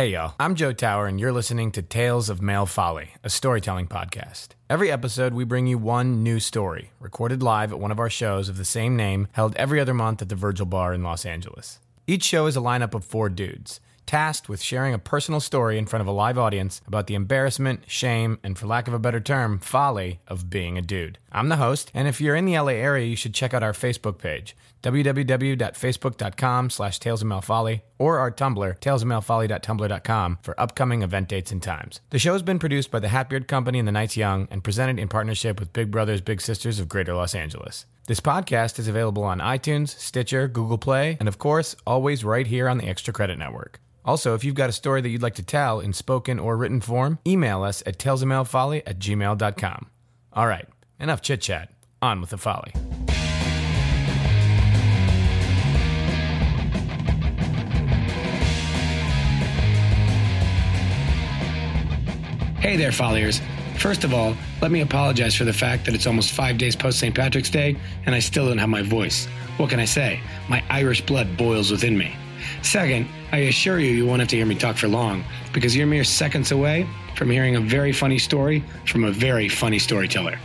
Hey, y'all. I'm Joe Tower, and you're listening to Tales of Male Folly, a storytelling podcast. Every episode, we bring you one new story, recorded live at one of our shows of the same name, held every other month at the Virgil Bar in Los Angeles. Each show is a lineup of four dudes, tasked with sharing a personal story in front of a live audience about the embarrassment, shame, and for lack of a better term, folly of being a dude. I'm the host, and if you're in the LA area, you should check out our Facebook page, www.facebook.com slash Tales of Male Folly, or our Tumblr, talesofmalefolly.tumblr.com, for upcoming event dates and times. The show has been produced by the Hatbeard Company and the Knights Young and presented in partnership with Big Brothers Big Sisters of Greater Los Angeles. This podcast is available on iTunes, Stitcher, Google Play, and of course, always right here on the Extra Credit Network. Also, if you've got a story that you'd like to tell in spoken or written form, email us at talesofmalfolly at gmail.com. All right, enough chit chat. On with the folly. Hey there, Folliers. First of all, let me apologize for the fact that it's almost five days post St. Patrick's Day and I still don't have my voice. What can I say? My Irish blood boils within me. Second, I assure you, you won't have to hear me talk for long because you're mere seconds away from hearing a very funny story from a very funny storyteller.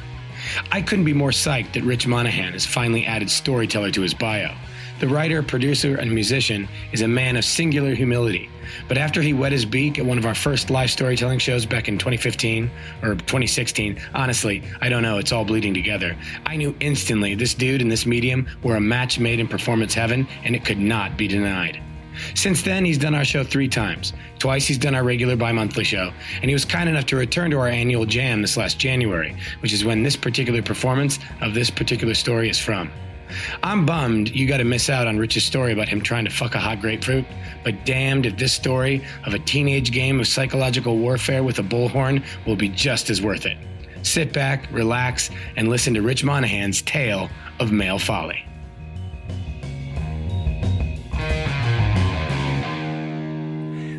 I couldn't be more psyched that Rich Monahan has finally added storyteller to his bio. The writer, producer, and musician is a man of singular humility. But after he wet his beak at one of our first live storytelling shows back in 2015 or 2016, honestly, I don't know, it's all bleeding together. I knew instantly this dude and this medium were a match made in performance heaven, and it could not be denied. Since then, he's done our show three times. Twice he's done our regular bi monthly show, and he was kind enough to return to our annual jam this last January, which is when this particular performance of this particular story is from. I'm bummed you got to miss out on Rich's story about him trying to fuck a hot grapefruit, but damned if this story of a teenage game of psychological warfare with a bullhorn will be just as worth it. Sit back, relax, and listen to Rich Monahan's tale of male folly.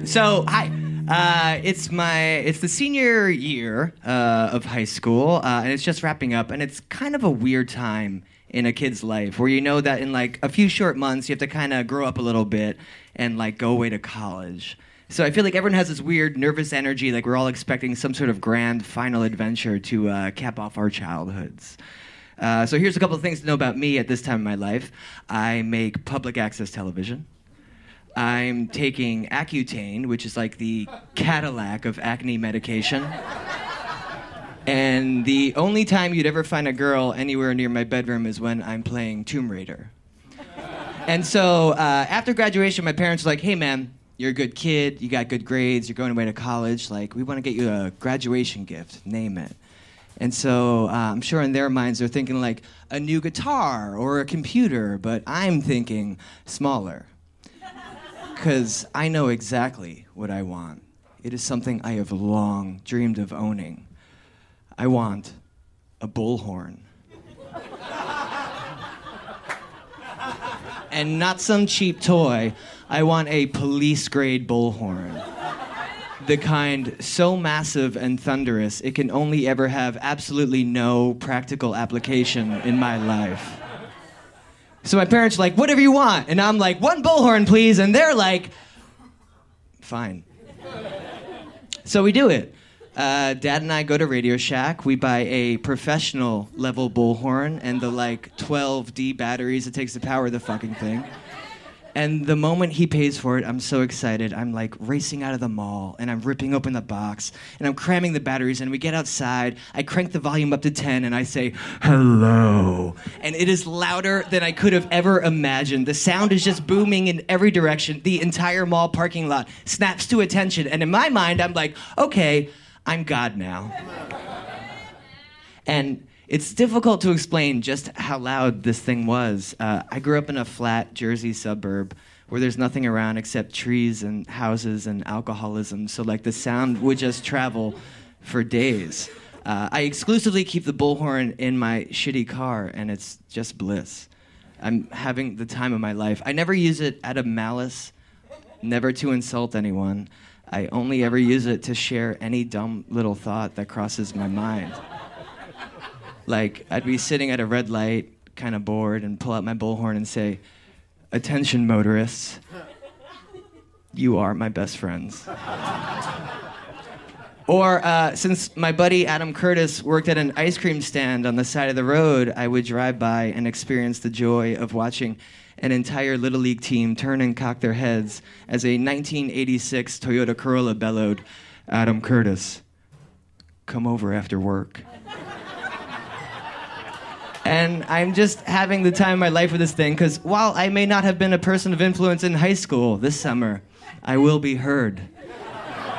So hi, uh, it's my it's the senior year uh, of high school, uh, and it's just wrapping up, and it's kind of a weird time in a kid's life where you know that in like a few short months you have to kind of grow up a little bit and like go away to college. So I feel like everyone has this weird nervous energy, like we're all expecting some sort of grand final adventure to uh, cap off our childhoods. Uh, so here's a couple of things to know about me at this time in my life. I make public access television. I'm taking Accutane, which is like the Cadillac of acne medication. And the only time you'd ever find a girl anywhere near my bedroom is when I'm playing Tomb Raider. And so uh, after graduation, my parents were like, hey man, you're a good kid, you got good grades, you're going away to college. Like, we want to get you a graduation gift, name it. And so uh, I'm sure in their minds they're thinking like a new guitar or a computer, but I'm thinking smaller because I know exactly what I want. It is something I have long dreamed of owning. I want a bullhorn. and not some cheap toy. I want a police grade bullhorn. The kind so massive and thunderous it can only ever have absolutely no practical application in my life. So my parents are like, whatever you want. And I'm like, one bullhorn, please. And they're like, fine. So we do it. Uh, Dad and I go to Radio Shack. We buy a professional level bullhorn and the like 12D batteries it takes to power the fucking thing. And the moment he pays for it, I'm so excited. I'm like racing out of the mall and I'm ripping open the box and I'm cramming the batteries. And we get outside. I crank the volume up to 10 and I say, hello. And it is louder than I could have ever imagined. The sound is just booming in every direction. The entire mall parking lot snaps to attention. And in my mind, I'm like, okay, I'm God now. And it's difficult to explain just how loud this thing was. Uh, I grew up in a flat Jersey suburb where there's nothing around except trees and houses and alcoholism. So, like, the sound would just travel for days. Uh, I exclusively keep the bullhorn in my shitty car, and it's just bliss. I'm having the time of my life. I never use it out of malice, never to insult anyone. I only ever use it to share any dumb little thought that crosses my mind. Like, I'd be sitting at a red light, kind of bored, and pull out my bullhorn and say, Attention, motorists. You are my best friends. Or uh, since my buddy Adam Curtis worked at an ice cream stand on the side of the road, I would drive by and experience the joy of watching an entire Little League team turn and cock their heads as a 1986 Toyota Corolla bellowed, Adam Curtis, come over after work. and I'm just having the time of my life with this thing because while I may not have been a person of influence in high school this summer, I will be heard.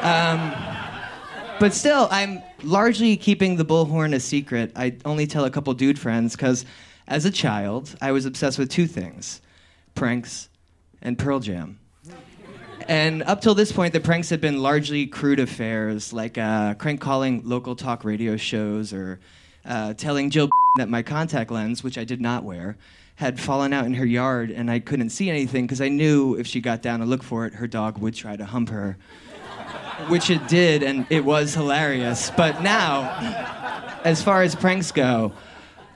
Um, but still, I'm largely keeping the bullhorn a secret. I only tell a couple dude friends because as a child, I was obsessed with two things pranks and Pearl Jam. And up till this point, the pranks had been largely crude affairs, like uh, crank calling local talk radio shows or uh, telling Jill that my contact lens, which I did not wear, had fallen out in her yard and I couldn't see anything because I knew if she got down to look for it, her dog would try to hump her. Which it did, and it was hilarious. But now, as far as pranks go,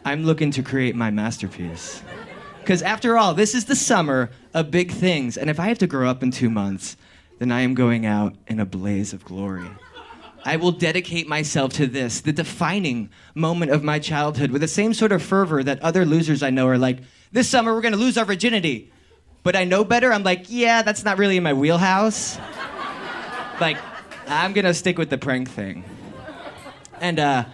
I'm looking to create my masterpiece. Because after all, this is the summer of big things, and if I have to grow up in two months, then I am going out in a blaze of glory. I will dedicate myself to this, the defining moment of my childhood, with the same sort of fervor that other losers I know are like, this summer we're gonna lose our virginity. But I know better, I'm like, yeah, that's not really in my wheelhouse. like, I'm gonna stick with the prank thing. And uh,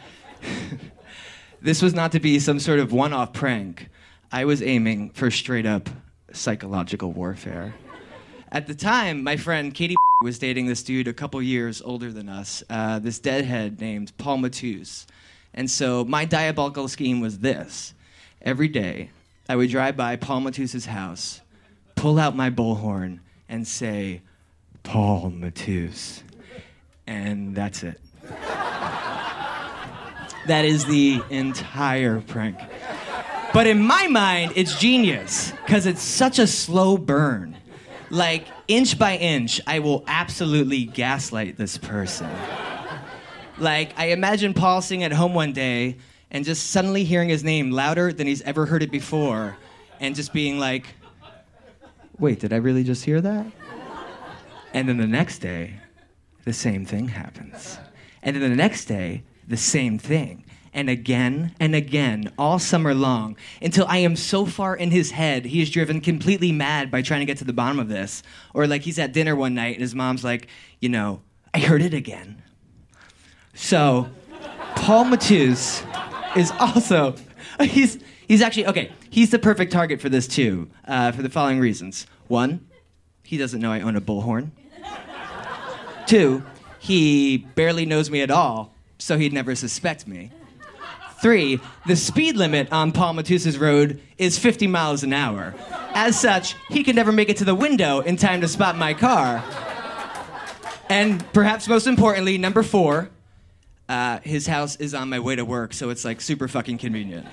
this was not to be some sort of one off prank. I was aiming for straight up psychological warfare. At the time, my friend Katie was dating this dude a couple years older than us, uh, this deadhead named Paul Matus. And so my diabolical scheme was this every day, I would drive by Paul Matus's house, pull out my bullhorn, and say, Paul Matus. And that's it. that is the entire prank. But in my mind, it's genius because it's such a slow burn. Like, inch by inch, I will absolutely gaslight this person. Like, I imagine Paul sitting at home one day and just suddenly hearing his name louder than he's ever heard it before and just being like, wait, did I really just hear that? And then the next day, the same thing happens. And then the next day, the same thing. And again and again, all summer long, until I am so far in his head, he is driven completely mad by trying to get to the bottom of this. Or like he's at dinner one night and his mom's like, you know, I heard it again. So, Paul Matus is also, he's, he's actually, okay, he's the perfect target for this too, uh, for the following reasons. One, he doesn't know I own a bullhorn. Two, he barely knows me at all, so he'd never suspect me. Three, the speed limit on Paul Matus's road is 50 miles an hour. As such, he could never make it to the window in time to spot my car. And perhaps most importantly, number four, uh, his house is on my way to work, so it's like super fucking convenient.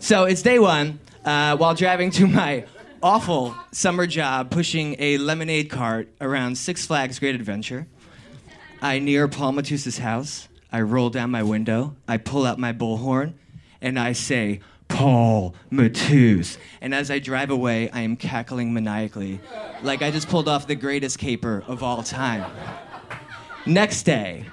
So it's day one, uh, while driving to my awful summer job pushing a lemonade cart around Six Flags Great Adventure. I near Paul Matus's house. I roll down my window. I pull out my bullhorn, and I say, Paul Matus. And as I drive away, I am cackling maniacally, like I just pulled off the greatest caper of all time. Next day,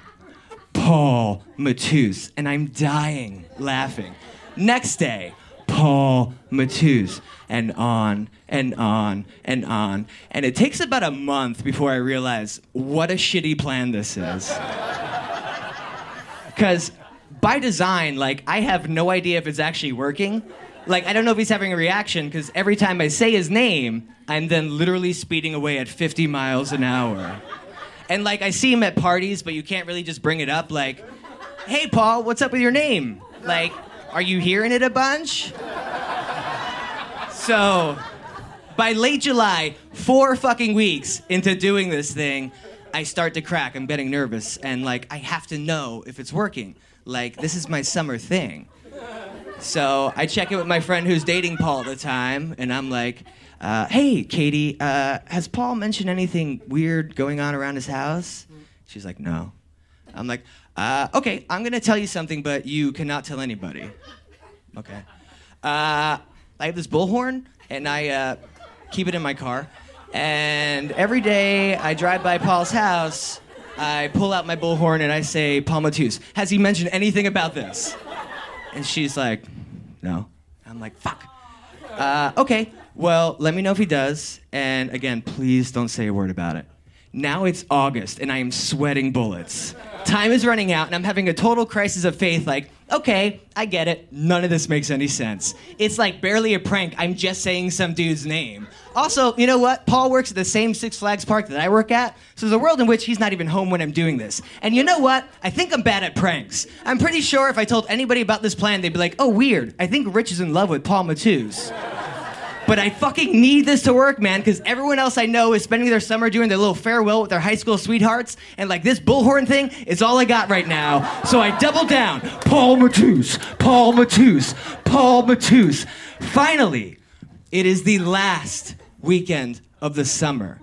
Paul Matus, and I'm dying laughing. Next day, Paul Matuse, and on and on and on. And it takes about a month before I realize what a shitty plan this is. Because by design, like, I have no idea if it's actually working. Like, I don't know if he's having a reaction because every time I say his name, I'm then literally speeding away at 50 miles an hour. And like, I see him at parties, but you can't really just bring it up. Like, hey, Paul, what's up with your name? Like, are you hearing it a bunch? So, by late July, four fucking weeks into doing this thing, I start to crack. I'm getting nervous, and like, I have to know if it's working. Like, this is my summer thing. So I check in with my friend who's dating Paul at the time, and I'm like, uh, "Hey, Katie, uh, has Paul mentioned anything weird going on around his house?" She's like, "No." I'm like, uh, "Okay, I'm gonna tell you something, but you cannot tell anybody." Okay. Uh, I have this bullhorn, and I uh, keep it in my car. And every day I drive by Paul's house, I pull out my bullhorn and I say, Paul Matuse, has he mentioned anything about this? And she's like, no. I'm like, fuck. Uh, okay, well, let me know if he does. And again, please don't say a word about it. Now it's August and I am sweating bullets. Time is running out and I'm having a total crisis of faith like, okay, I get it. None of this makes any sense. It's like barely a prank. I'm just saying some dude's name. Also, you know what? Paul works at the same Six Flags park that I work at, so there's a world in which he's not even home when I'm doing this. And you know what? I think I'm bad at pranks. I'm pretty sure if I told anybody about this plan, they'd be like, oh, weird. I think Rich is in love with Paul Matuse. But I fucking need this to work, man, because everyone else I know is spending their summer doing their little farewell with their high school sweethearts, and like this bullhorn thing is all I got right now. So I double down. Paul Matuse, Paul Matuse, Paul Matuse. Finally, it is the last weekend of the summer.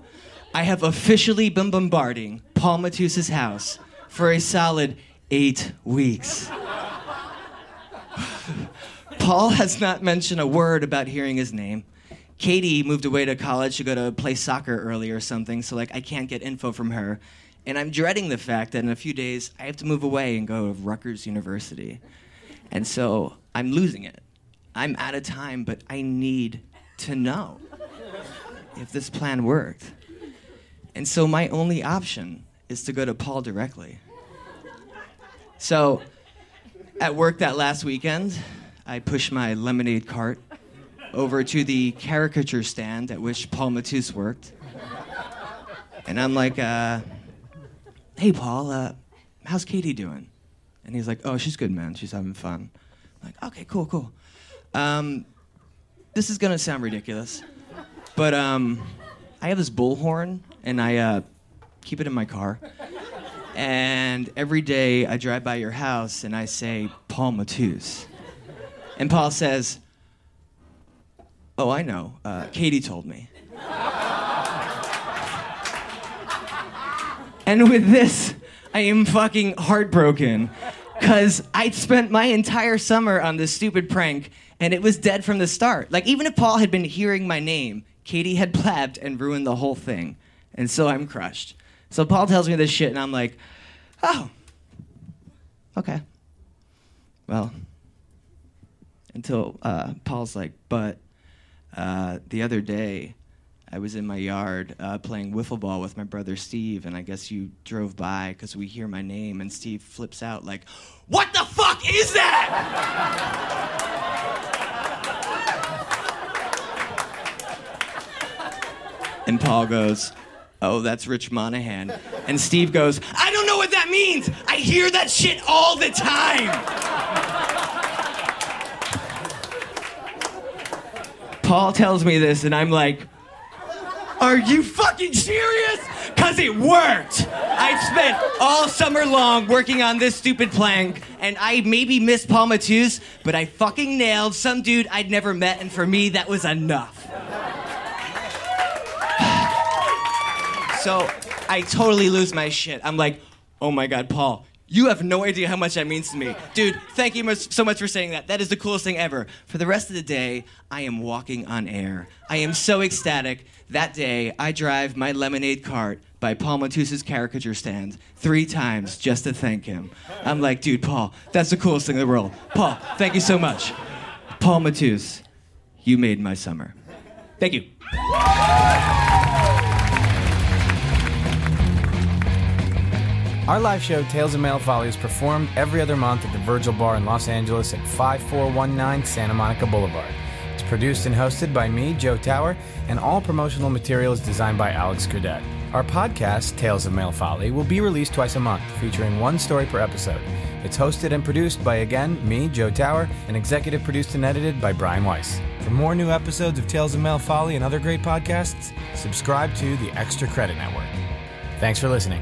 I have officially been bombarding Paul Matuse's house for a solid eight weeks. Paul has not mentioned a word about hearing his name. Katie moved away to college to go to play soccer early or something, so like I can't get info from her. And I'm dreading the fact that in a few days I have to move away and go to Rutgers University. And so I'm losing it. I'm out of time, but I need to know if this plan worked. And so my only option is to go to Paul directly. So at work that last weekend, I pushed my lemonade cart over to the caricature stand at which Paul Matuse worked. And I'm like, uh, hey, Paul, uh, how's Katie doing? And he's like, oh, she's good, man. She's having fun. I'm like, okay, cool, cool. Um, this is gonna sound ridiculous, but um, I have this bullhorn and I uh, keep it in my car. And every day I drive by your house and I say, Paul Matuse. And Paul says, Oh, I know. Uh, Katie told me. and with this, I am fucking heartbroken. Because I'd spent my entire summer on this stupid prank, and it was dead from the start. Like, even if Paul had been hearing my name, Katie had blabbed and ruined the whole thing. And so I'm crushed. So Paul tells me this shit, and I'm like, oh, okay. Well, until uh, Paul's like, but uh, the other day, I was in my yard uh, playing wiffle ball with my brother Steve, and I guess you drove by because we hear my name, and Steve flips out like, "What the fuck is that?" and Paul goes, "Oh, that's Rich Monahan," and Steve goes, "I don't know what that means. I hear that shit all the time." Paul tells me this, and I'm like, Are you fucking serious? Because it worked. I spent all summer long working on this stupid plank, and I maybe missed Paul but I fucking nailed some dude I'd never met, and for me, that was enough. so I totally lose my shit. I'm like, Oh my god, Paul, you have no idea how much that means to me. Dude, thank you much, so much for saying that. That is the coolest thing ever. For the rest of the day, I am walking on air. I am so ecstatic. That day, I drive my lemonade cart by Paul Matuse's caricature stand three times just to thank him. I'm like, dude, Paul, that's the coolest thing in the world. Paul, thank you so much. Paul Matus, you made my summer. Thank you. Our live show, Tales of Male Folly, is performed every other month at the Virgil Bar in Los Angeles at 5419 Santa Monica Boulevard. It's produced and hosted by me, Joe Tower, and all promotional material is designed by Alex Credette. Our podcast, Tales of Male Folly, will be released twice a month, featuring one story per episode. It's hosted and produced by, again, me, Joe Tower, and executive produced and edited by Brian Weiss. For more new episodes of Tales of Male Folly and other great podcasts, subscribe to the Extra Credit Network. Thanks for listening.